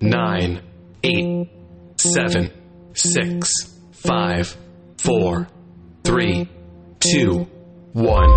nine, eight, seven, six, five, four, three, two, one.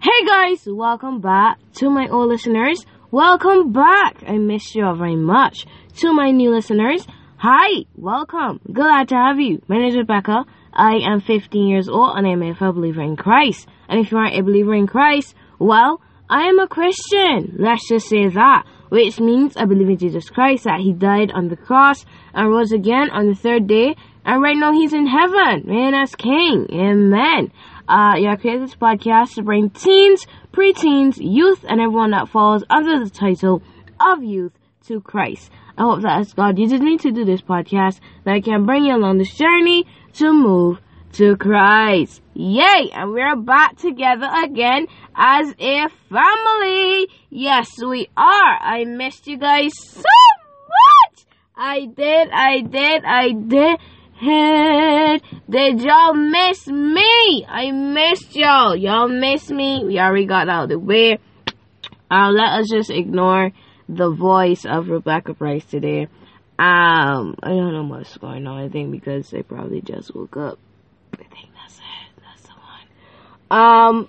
Hey guys, welcome back to my old listeners. Welcome back. I missed you all very much. To my new listeners, hi, welcome. Glad to have you. My name is Rebecca. I am 15 years old and I am a fellow believer in Christ. And if you aren't a believer in Christ, well, I am a Christian. Let's just say that. Which means I believe in Jesus Christ, that He died on the cross and rose again on the third day. And right now He's in heaven, man, as King. Amen. Uh, yeah, I created this podcast to bring teens, preteens, youth, and everyone that falls under the title of youth to Christ. I hope that as God uses me to do this podcast, that I can bring you along this journey to move to Christ. Yay! And we're back together again as a family. Yes, we are. I missed you guys so much. I did, I did, I did. Hey, did y'all miss me? I missed y'all. Y'all miss me. We already got out of the way. Uh, let us just ignore the voice of Rebecca Price today. Um, I don't know what's going on. I think because they probably just woke up. I think that's it. That's the one. Um,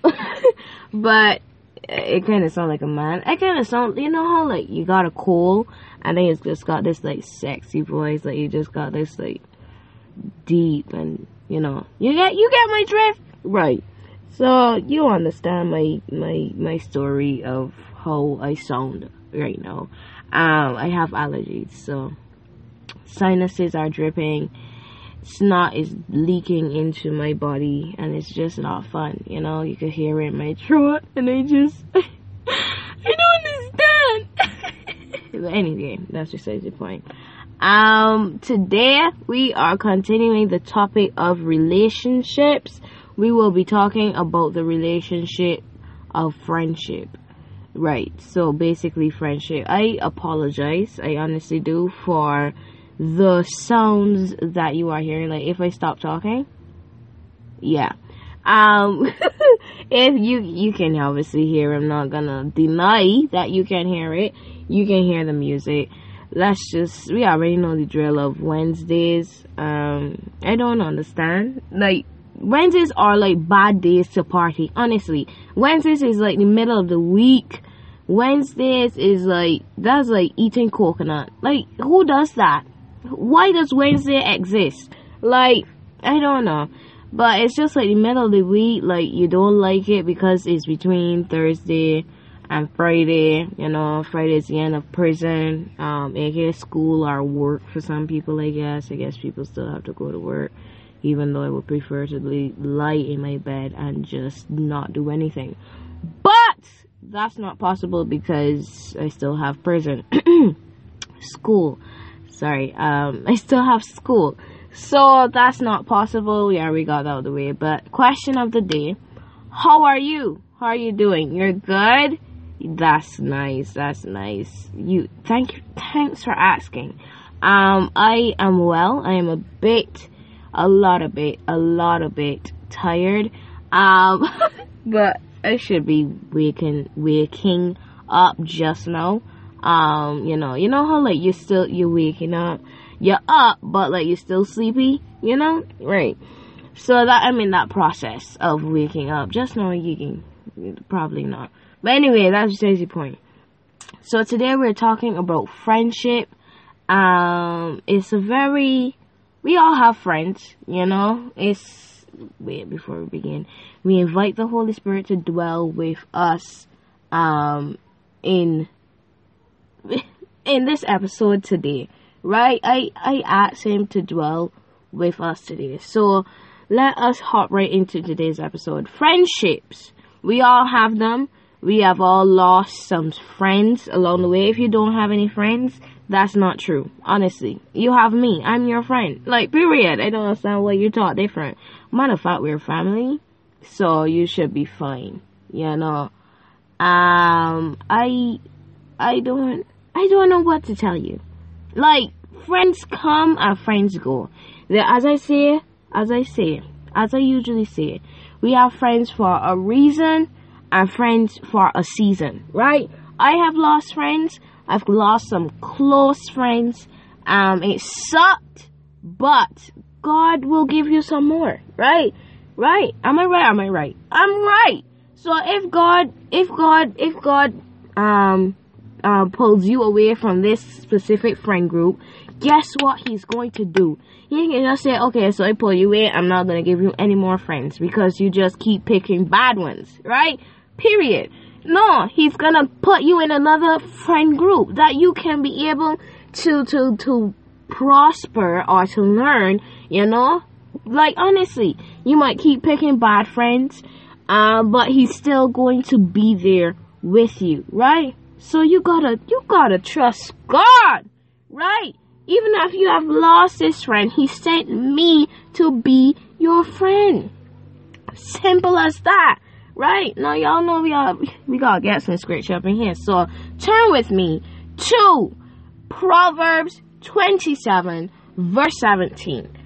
but it kind of sound like a man. I kind of sound, you know how like you got a cold and then it's just got this like sexy voice, like you just got this like deep and you know you get you get my drift, right? So you understand my my my story of how I sound right now. Um, I have allergies, so sinuses are dripping snot is leaking into my body and it's just not fun you know? You can hear it in my throat and i just i don't understand. But anyway that's just the point. Um today we are continuing the topic of relationships. We will be talking about the relationship of friendship. Right so basically friendship. I apologize. I honestly do for the sounds that you are hearing. Like if I stop talking, yeah. Um, if you you can obviously hear, I'm not gonna deny that you can hear it. You can hear the music. Let's just we already know the drill of Wednesdays. Um, I don't understand. Like Wednesdays are like bad days to party. Honestly, Wednesdays is like the middle of the week. Wednesdays is like that's like eating coconut. Like who does that? Why does Wednesday exist? Like, I don't know. But it's just like the middle of the week, like you don't like it because it's between Thursday and Friday. You know, Friday is the end of prison, um, aka school or work for some people, I guess. I guess people still have to go to work, even though I would prefer to be lie in my bed and just not do anything. But that's not possible because I still have prison. school sorry, um, I still have school. So that's not possible. Yeah, we got out of the way. But question of the day. How are you? How are you doing? You're good? That's nice. That's nice. You thank you thanks for asking. Um I am well. I am a bit a lot of bit a lot of bit tired. Um but I should be waking waking up just now um, you know, you know how like you're still you're waking up, you're up, but like you're still sleepy, you know, right? So that I mean that process of waking up, just knowing you can probably not. But anyway, that's the point. So today we're talking about friendship. Um, it's a very we all have friends, you know. It's wait before we begin. We invite the Holy Spirit to dwell with us um in in this episode today, right? I I asked him to dwell with us today. So let us hop right into today's episode. Friendships. We all have them. We have all lost some friends along the way. If you don't have any friends, that's not true. Honestly. You have me. I'm your friend. Like, period. I don't understand why you're taught different. Matter of fact, we're family. So you should be fine. You know. Um, I I don't I don't know what to tell you. Like friends come and friends go. As I say, as I say, as I usually say, we have friends for a reason and friends for a season, right? I have lost friends I've lost some close friends. Um, it sucked, but God will give you some more, right? Right? Am I right? Am I right? I'm right. So if God, if God, if God, um, uh, pulls you away from this specific friend group, guess what he's going to do? He can just say, okay, so I pull you away, I'm not gonna give you any more friends because you just keep picking bad ones, right? Period. No, he's gonna put you in another friend group that you can be able to, to, to prosper or to learn, you know? Like, honestly, you might keep picking bad friends, uh, but he's still going to be there with you, right? So you gotta, you gotta trust God, right? Even if you have lost this friend, he sent me to be your friend. Simple as that, right? Now y'all know we gotta, we gotta get some scripture up in here. So turn with me to Proverbs 27 verse 17.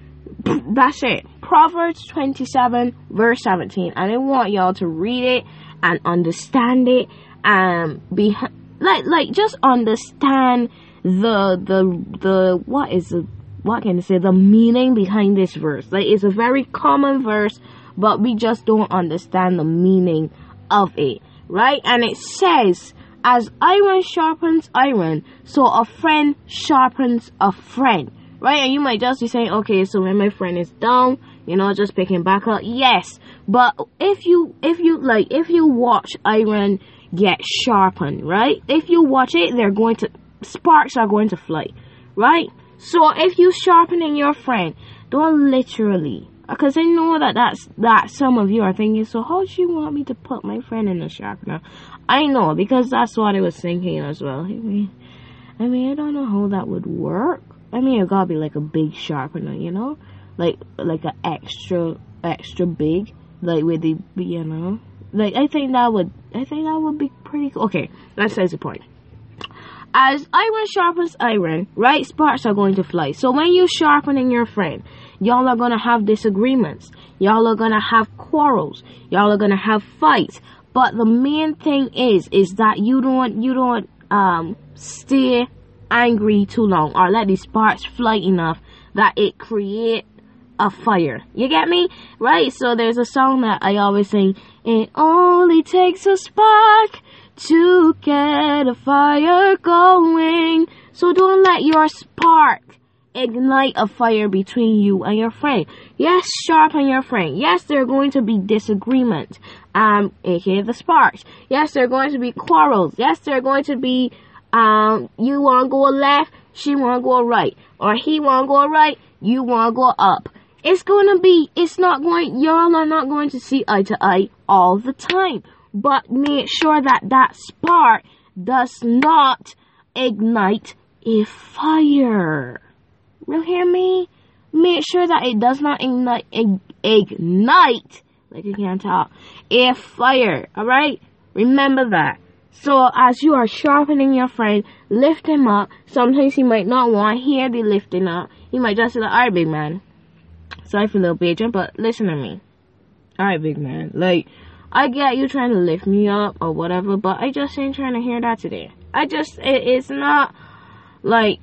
That's it. Proverbs 27 verse 17. And I want y'all to read it and understand it um, and be like like just understand the the the what is the what can I say the meaning behind this verse. Like it's a very common verse, but we just don't understand the meaning of it, right? And it says, "As iron sharpens iron, so a friend sharpens a friend." Right? And you might just be saying, "Okay, so when my friend is down, you know, just picking back up." Yes, but if you if you like if you watch iron get sharpened, right? If you watch it, they're going to sparks are going to fly, right? So if you sharpening your friend, don't literally, because I know that that's that some of you are thinking. So how do you want me to put my friend in the sharpener? I know because that's what I was thinking as well. I mean, I mean, I don't know how that would work. I mean, it gotta be like a big sharpener, you know, like like an extra extra big, like with the you know, like I think that would I think that would be pretty cool. Okay, that's the point as iron sharpens iron, right? Sparks are going to fly. So when you sharpening your friend, y'all are gonna have disagreements. Y'all are gonna have quarrels. Y'all are gonna have fights. But the main thing is, is that you don't, you don't, um, stay angry too long or let the sparks fly enough that it create a fire. You get me? Right? So there's a song that I always sing. It only takes a spark to get a fire going. So don't let your spark ignite a fire between you and your friend. Yes, sharpen your friend. Yes, there are going to be disagreements, um, aka the sparks. Yes, there are going to be quarrels. Yes, there are going to be, um, you want to go left, she want to go right, or he want to go right, you want to go up. It's to be, it's not going, y'all are not going to see eye to eye all the time but make sure that that spark does not ignite a fire. You hear me? Make sure that it does not ignite, ignite, like you can't talk, a fire. Alright? Remember that. So as you are sharpening your friend, lift him up. Sometimes he might not want to hear the lifting up. He might just say, alright, big man. Sorry for a little bitch, but listen to me. Alright, big man. Like, I get you trying to lift me up or whatever, but I just ain't trying to hear that today. I just, it, it's not like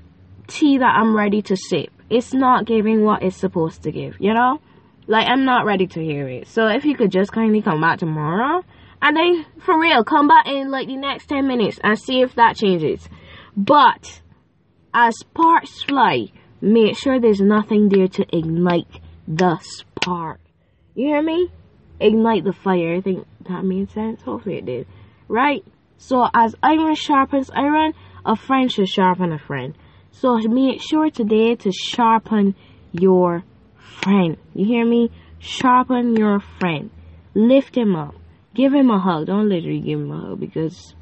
tea that I'm ready to sip. It's not giving what it's supposed to give, you know? Like, I'm not ready to hear it. So if you could just kindly come back tomorrow, and then, for real, come back in like the next 10 minutes and see if that changes. But, as sparks fly, make sure there's nothing there to ignite the spark. You hear me? ignite the fire. I think that made sense. Hopefully it did. Right? So as iron sharpens iron, a friend should sharpen a friend. So make sure today to sharpen your friend. You hear me? Sharpen your friend. Lift him up. Give him a hug. Don't literally give him a hug because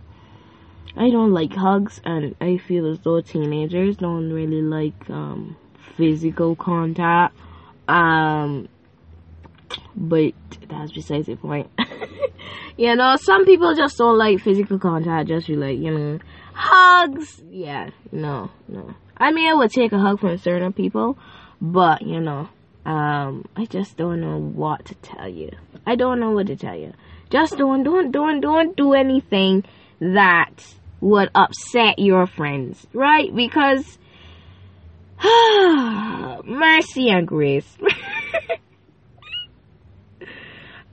I don't like hugs and I feel as though teenagers don't really like um, physical contact. Um, but that's besides the point. you know, some people just don't like physical contact, just be like, you know, hugs. Yeah, no, no. I mean, I would take a hug from certain people, but you know, um, I just don't know what to tell you. I don't know what to tell you. Just don't, don't, don't, don't do anything that would upset your friends, right? Because mercy and grace.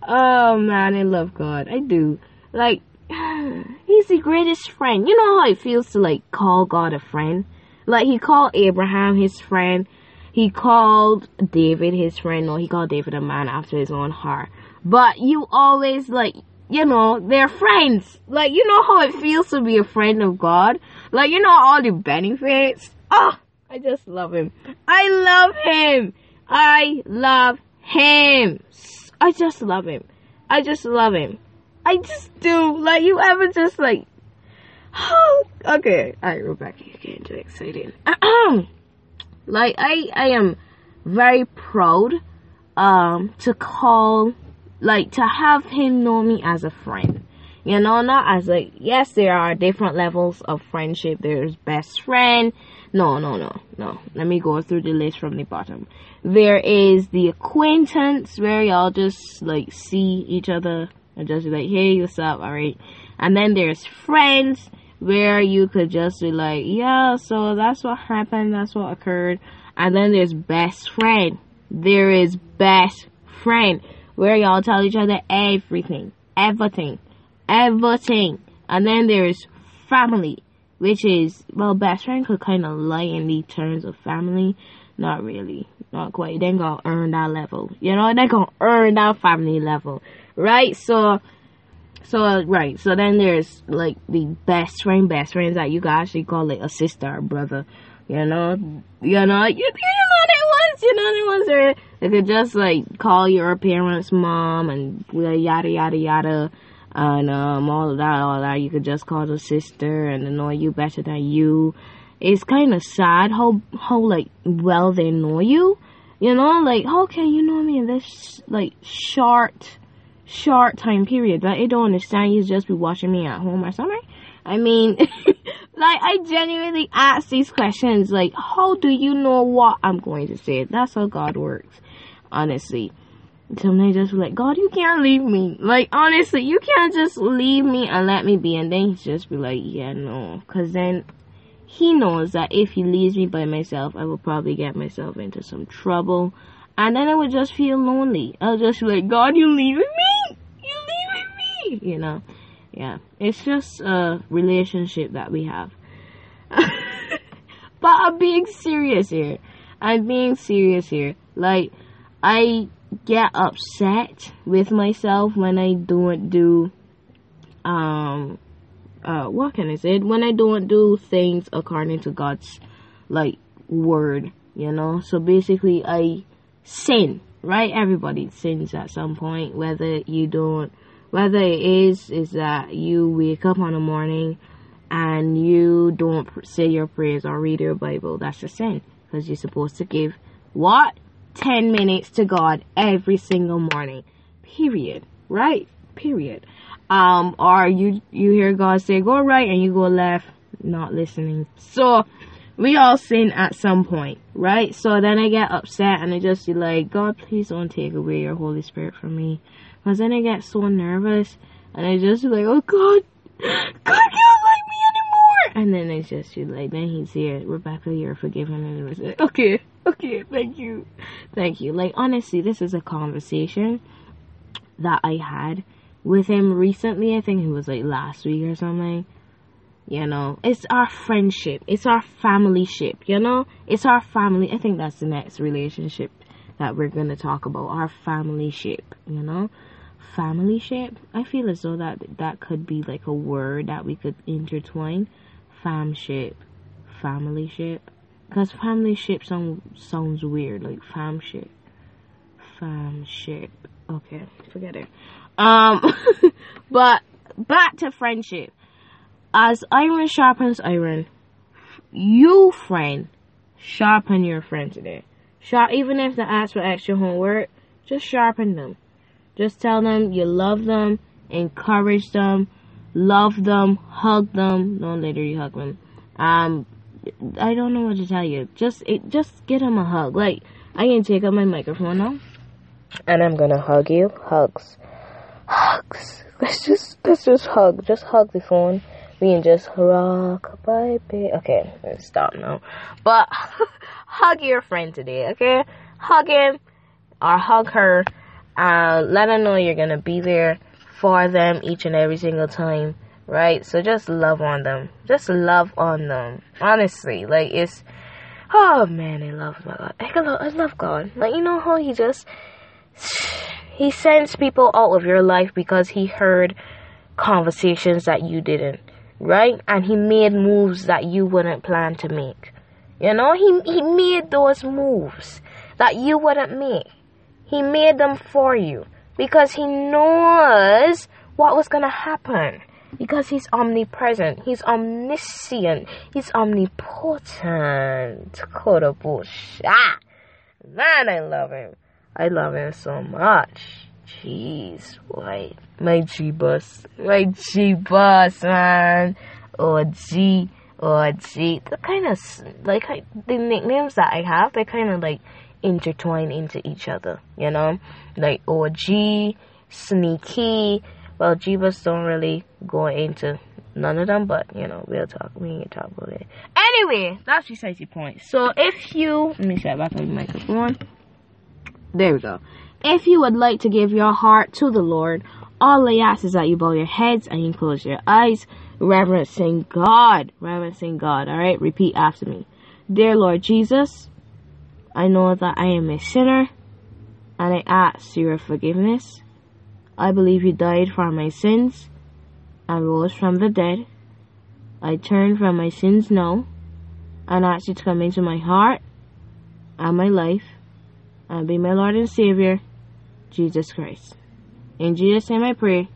oh man, I love God. I do. Like he's the greatest friend. You know how it feels to like call God a friend? Like he called Abraham his friend. He called David his friend. No, he called David a man after his own heart. But you always like, you know, they're friends. Like, you know how it feels to be a friend of God? Like, you know all the benefits? Oh, I just love him. I love him. I love him. I just love him. I just love him. I just do. Like, you ever just like, oh, okay. Alright, Rebecca, you're getting too excited. like, I, I am very proud, um, to call, like, to have him know me as a friend. You know, not as like, yes, there are different levels of friendship. There's best friend. No, no, no, no. Let me go through the list from the bottom. There is the acquaintance where y'all just like see each other and just be like, hey, what's up? All right. And then there's friends where you could just be like, yeah, so that's what happened. That's what occurred. And then there's best friend. There is best friend where y'all tell each other everything, everything everything. And then there's family, which is, well, best friend could kind of the terms of family. Not really. Not quite. They gonna earn that level. You know, They're gonna earn that family level. Right? So, so, right. So then there's, like, the best friend, best friends that you guys actually call it a sister or brother. You know? You know? You, you know the ones, you know the ones where they could just, like, call your parents mom and yada, yada, yada and um, all of that, all that. You could just call the sister and annoy you better than you. It's kind of sad how how like well they know you. You know, like how can you know me in this like short short time period? Like I don't understand. You just be watching me at home or something. I mean, like I genuinely ask these questions. Like, how do you know what I'm going to say? That's how God works, honestly. Sometimes just like, God, you can't leave me. Like, honestly, you can't just leave me and let me be. And then he just be like, yeah, no. Cause then he knows that if he leaves me by myself, I will probably get myself into some trouble. And then I would just feel lonely. I'll just be like, God, you leaving me? You leaving me? You know? Yeah. It's just a relationship that we have. but I'm being serious here. I'm being serious here. Like, I get upset with myself when I don't do um uh what can I say when I don't do things according to God's like word, you know. So basically I sin, right? Everybody sins at some point, whether you don't whether it is is that you wake up on a morning and you don't say your prayers or read your Bible, that's a sin because you're supposed to give what 10 minutes to God every single morning. Period. Right? Period. Um, or you, you hear God say, go right and you go left, not listening. So, we all sin at some point, right? So then I get upset and I just be like, God, please don't take away your Holy Spirit from me. Because then I get so nervous and I just be like, oh God, God can't like me anymore. And then it's just be like, then he's here, Rebecca, you're forgiven. And it was like, okay, okay, thank you. Thank you. Like, honestly, this is a conversation that I had with him recently. I think it was like last week or something. You know, it's our friendship. It's our family ship, you know? It's our family. I think that's the next relationship that we're going to talk about. Our family ship, you know? Family ship. I feel as though that that could be like a word that we could intertwine. Fam ship. Family ship. Because family ship sound, sounds weird, like fam ship. Fam ship. Okay, forget it. Um, but back to friendship. As iron sharpens iron, you friend sharpen your friend today. Sharp, even if they ask for extra homework, just sharpen them. Just tell them you love them, encourage them, love them, hug them. Don't literally hug them. Um, I don't know what to tell you. Just it, just get him a hug. Like I can take out my microphone now, and I'm gonna hug you. Hugs, hugs. Let's just let's just hug. Just hug the phone. we can just rock, baby. Okay, let's stop now. But hug your friend today, okay? Hug him or hug her. Uh, let her know you're gonna be there for them each and every single time, right? So just love on them. Just love on them. Honestly, like it's. Oh man, I love my God. I love, I love God. Like you know how he just he sends people out of your life because he heard conversations that you didn't, right? And he made moves that you wouldn't plan to make. You know, he he made those moves that you wouldn't make. He made them for you because he knows what was going to happen. Because he's omnipresent, he's omniscient, he's omnipotent. Koda bullshit. Man, ah, I love him. I love him so much. Jeez, why? My Jeebus. My Jeebus, man. Or G. Or G. The kind of, like, the nicknames that I have, they kind of like intertwine into each other, you know? Like OG, Sneaky. Well, Jeebus don't really go into none of them, but you know, we'll talk. We can talk about it. Anyway, that's besides the point. So if you let me set back on the microphone. There we go. If you would like to give your heart to the Lord, all I ask is that you bow your heads and you close your eyes, reverencing God, reverencing God. All right, repeat after me. Dear Lord Jesus, I know that I am a sinner, and I ask your forgiveness. I believe you died for my sins and rose from the dead. I turn from my sins now and ask you to come into my heart and my life and be my Lord and Savior, Jesus Christ. In Jesus' name I pray.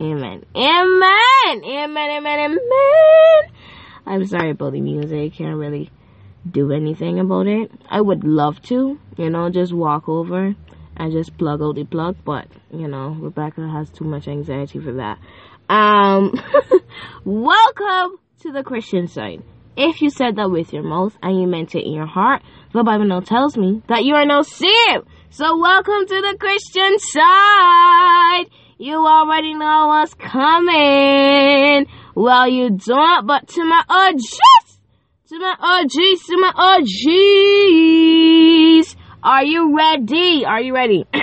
Amen. Amen. Amen. Amen. Amen. I'm sorry about the music. Can't really do anything about it. I would love to, you know, just walk over and just plug out the plug, but you know, Rebecca has too much anxiety for that. Um, welcome to the Christian side. If you said that with your mouth and you meant it in your heart, the Bible now tells me that you are no saved. So welcome to the Christian side. You already know what's coming. Well, you don't, but to my OGs, to my OGs, to my OGs. Are you ready? Are you ready?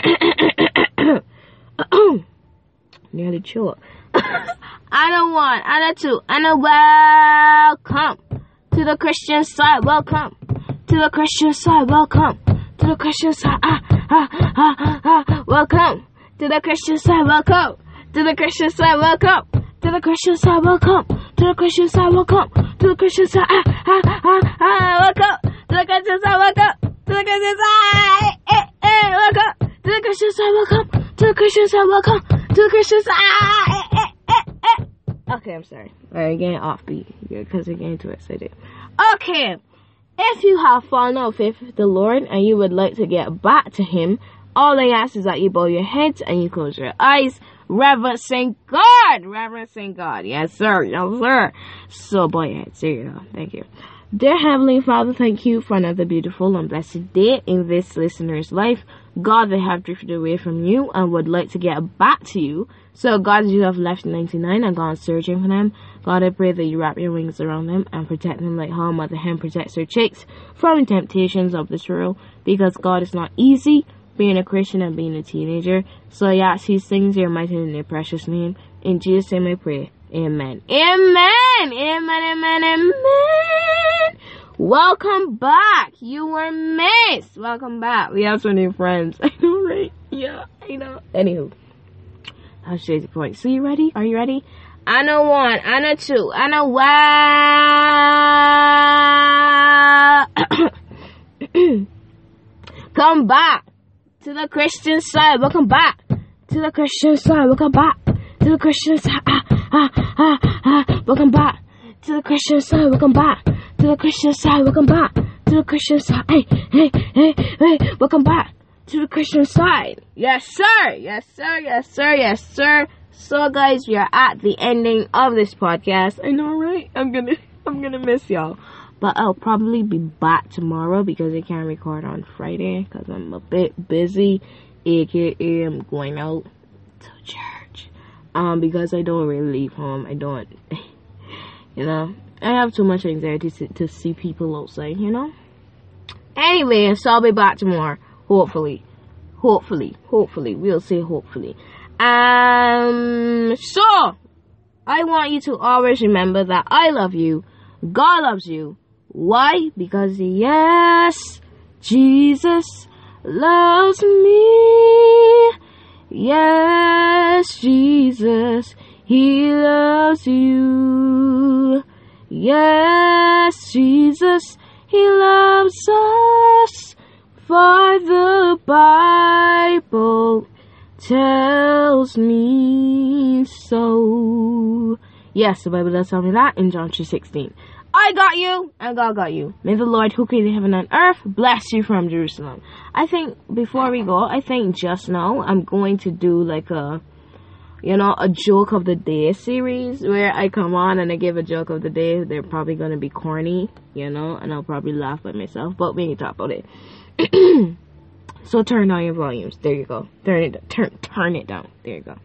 Nearly choked. I know one, I know two, I know welcome to the Christian side. Welcome to the Christian side. Welcome to the Christian side. Ah, ah, ah, ah. Welcome to the Christian side. Welcome to the Christian side. Welcome to the Christian side. Welcome to the Christian side. Welcome to the Christian side. Ah, ah, ah, ah. Welcome to the Christian side. Welcome to the Christian side. Eh, eh, welcome to the Christian side. Welcome to the Christian side. Welcome to the Christian side. Eh, eh, eh, eh. Okay, I'm sorry. I'm getting offbeat because I'm getting too excited. Okay, if you have fallen out with the Lord and you would like to get back to Him, all I ask is that you bow your heads and you close your eyes, reverencing God, reverencing God. Yes, sir. Yes, sir. So bow your heads. You. Thank you. Dear Heavenly Father, thank you for another beautiful and blessed day in this listener's life. God, they have drifted away from you and would like to get back to you. So, God, you have left 99 and gone searching for them. God, I pray that you wrap your wings around them and protect them like how Mother Hen protects her chicks from the temptations of this world. Because, God, it's not easy being a Christian and being a teenager. So, I ask these things in your mighty and your precious name. In Jesus' name I pray. Amen. Amen. Amen. Amen. Amen. Welcome back. You were missed. Welcome back. We have some new friends. I know, right? Yeah, I know. Anywho, that's the point. So you ready? Are you ready? I know one. I know two. I know one. Come back to the Christian side. Welcome back to the Christian side. Welcome back to the Christian side. Ah, ah, ah. Welcome back to the Christian side. Welcome back to the Christian side. Welcome back to the Christian side. Hey, hey, hey, hey. Welcome back to the Christian side. Yes, sir. Yes, sir. Yes, sir. Yes, sir. So, guys, we are at the ending of this podcast. I know, right? I'm gonna, I'm gonna miss y'all. But I'll probably be back tomorrow because I can't record on Friday because I'm a bit busy. AKA, I'm going out to church. Um, because I don't really leave home. I don't. You know, I have too much anxiety to, to see people outside, you know? Anyway, so I'll be back tomorrow, hopefully. Hopefully, hopefully. We'll say hopefully. Um, so, I want you to always remember that I love you. God loves you. Why? Because yes, Jesus loves me. Yes, Jesus, He loves you. Yes, Jesus, He loves us. For the Bible tells me so. Yes, the Bible does tell me that in John 3.16. I got you, and God got you. May the Lord who created heaven and earth bless you from Jerusalem. I think before we go, I think just now I'm going to do like a, you know, a joke of the day series where I come on and I give a joke of the day. They're probably gonna be corny, you know, and I'll probably laugh by myself. But we can talk about it. so turn down your volumes. There you go. Turn it. Turn turn it down. There you go.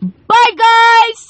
Bye guys.